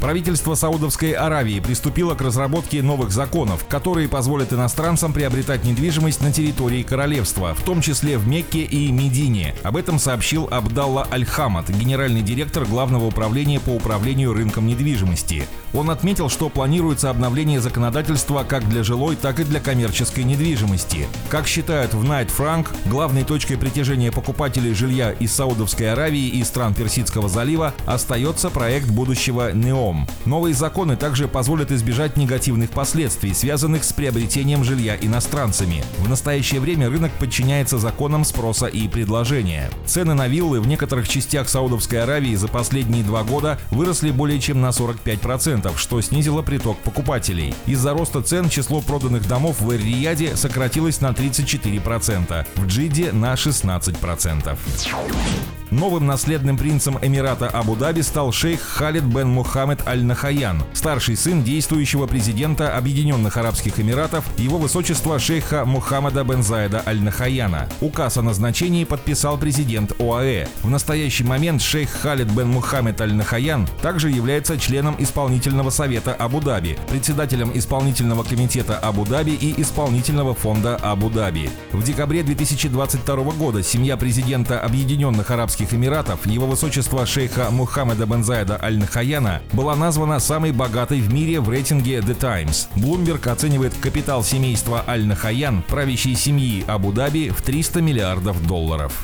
Правительство Саудовской Аравии приступило к разработке новых законов, которые позволят иностранцам приобретать недвижимость на территории королевства, в том числе в Мекке и Медине. Об этом сообщил Абдалла Аль-Хамад, генеральный директор Главного управления по управлению рынком недвижимости. Он отметил, что планируется обновление законодательства как для жилой, так и для коммерческой недвижимости. Как считают в Night Frank, главной точкой притяжения покупателей жилья из Саудовской Аравии и стран Персидского залива остается проект будущего НЕО ЖКХом. Новые законы также позволят избежать негативных последствий, связанных с приобретением жилья иностранцами. В настоящее время рынок подчиняется законам спроса и предложения. Цены на виллы в некоторых частях Саудовской Аравии за последние два года выросли более чем на 45%, что снизило приток покупателей. Из-за роста цен число проданных домов в Эр-Рияде сократилось на 34%, в Джиде на 16%. Новым наследным принцем Эмирата Абу-Даби стал шейх Халид бен Мухаммед Аль-Нахаян, старший сын действующего президента Объединенных Арабских Эмиратов, его высочество шейха Мухаммада бен Заида Аль-Нахаяна. Указ о назначении подписал президент ОАЭ. В настоящий момент шейх Халид бен Мухаммед Аль-Нахаян также является членом исполнительного совета Абу-Даби, председателем исполнительного комитета Абу-Даби и исполнительного фонда Абу-Даби. В декабре 2022 года семья президента Объединенных Арабских Арабских Эмиратов, его высочество шейха Мухаммеда Бензайда Аль-Нахаяна была названа самой богатой в мире в рейтинге The Times. Bloomberg оценивает капитал семейства Аль-Нахаян, правящей семьи Абу-Даби, в 300 миллиардов долларов.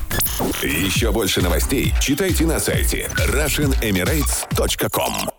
Еще больше новостей читайте на сайте RussianEmirates.com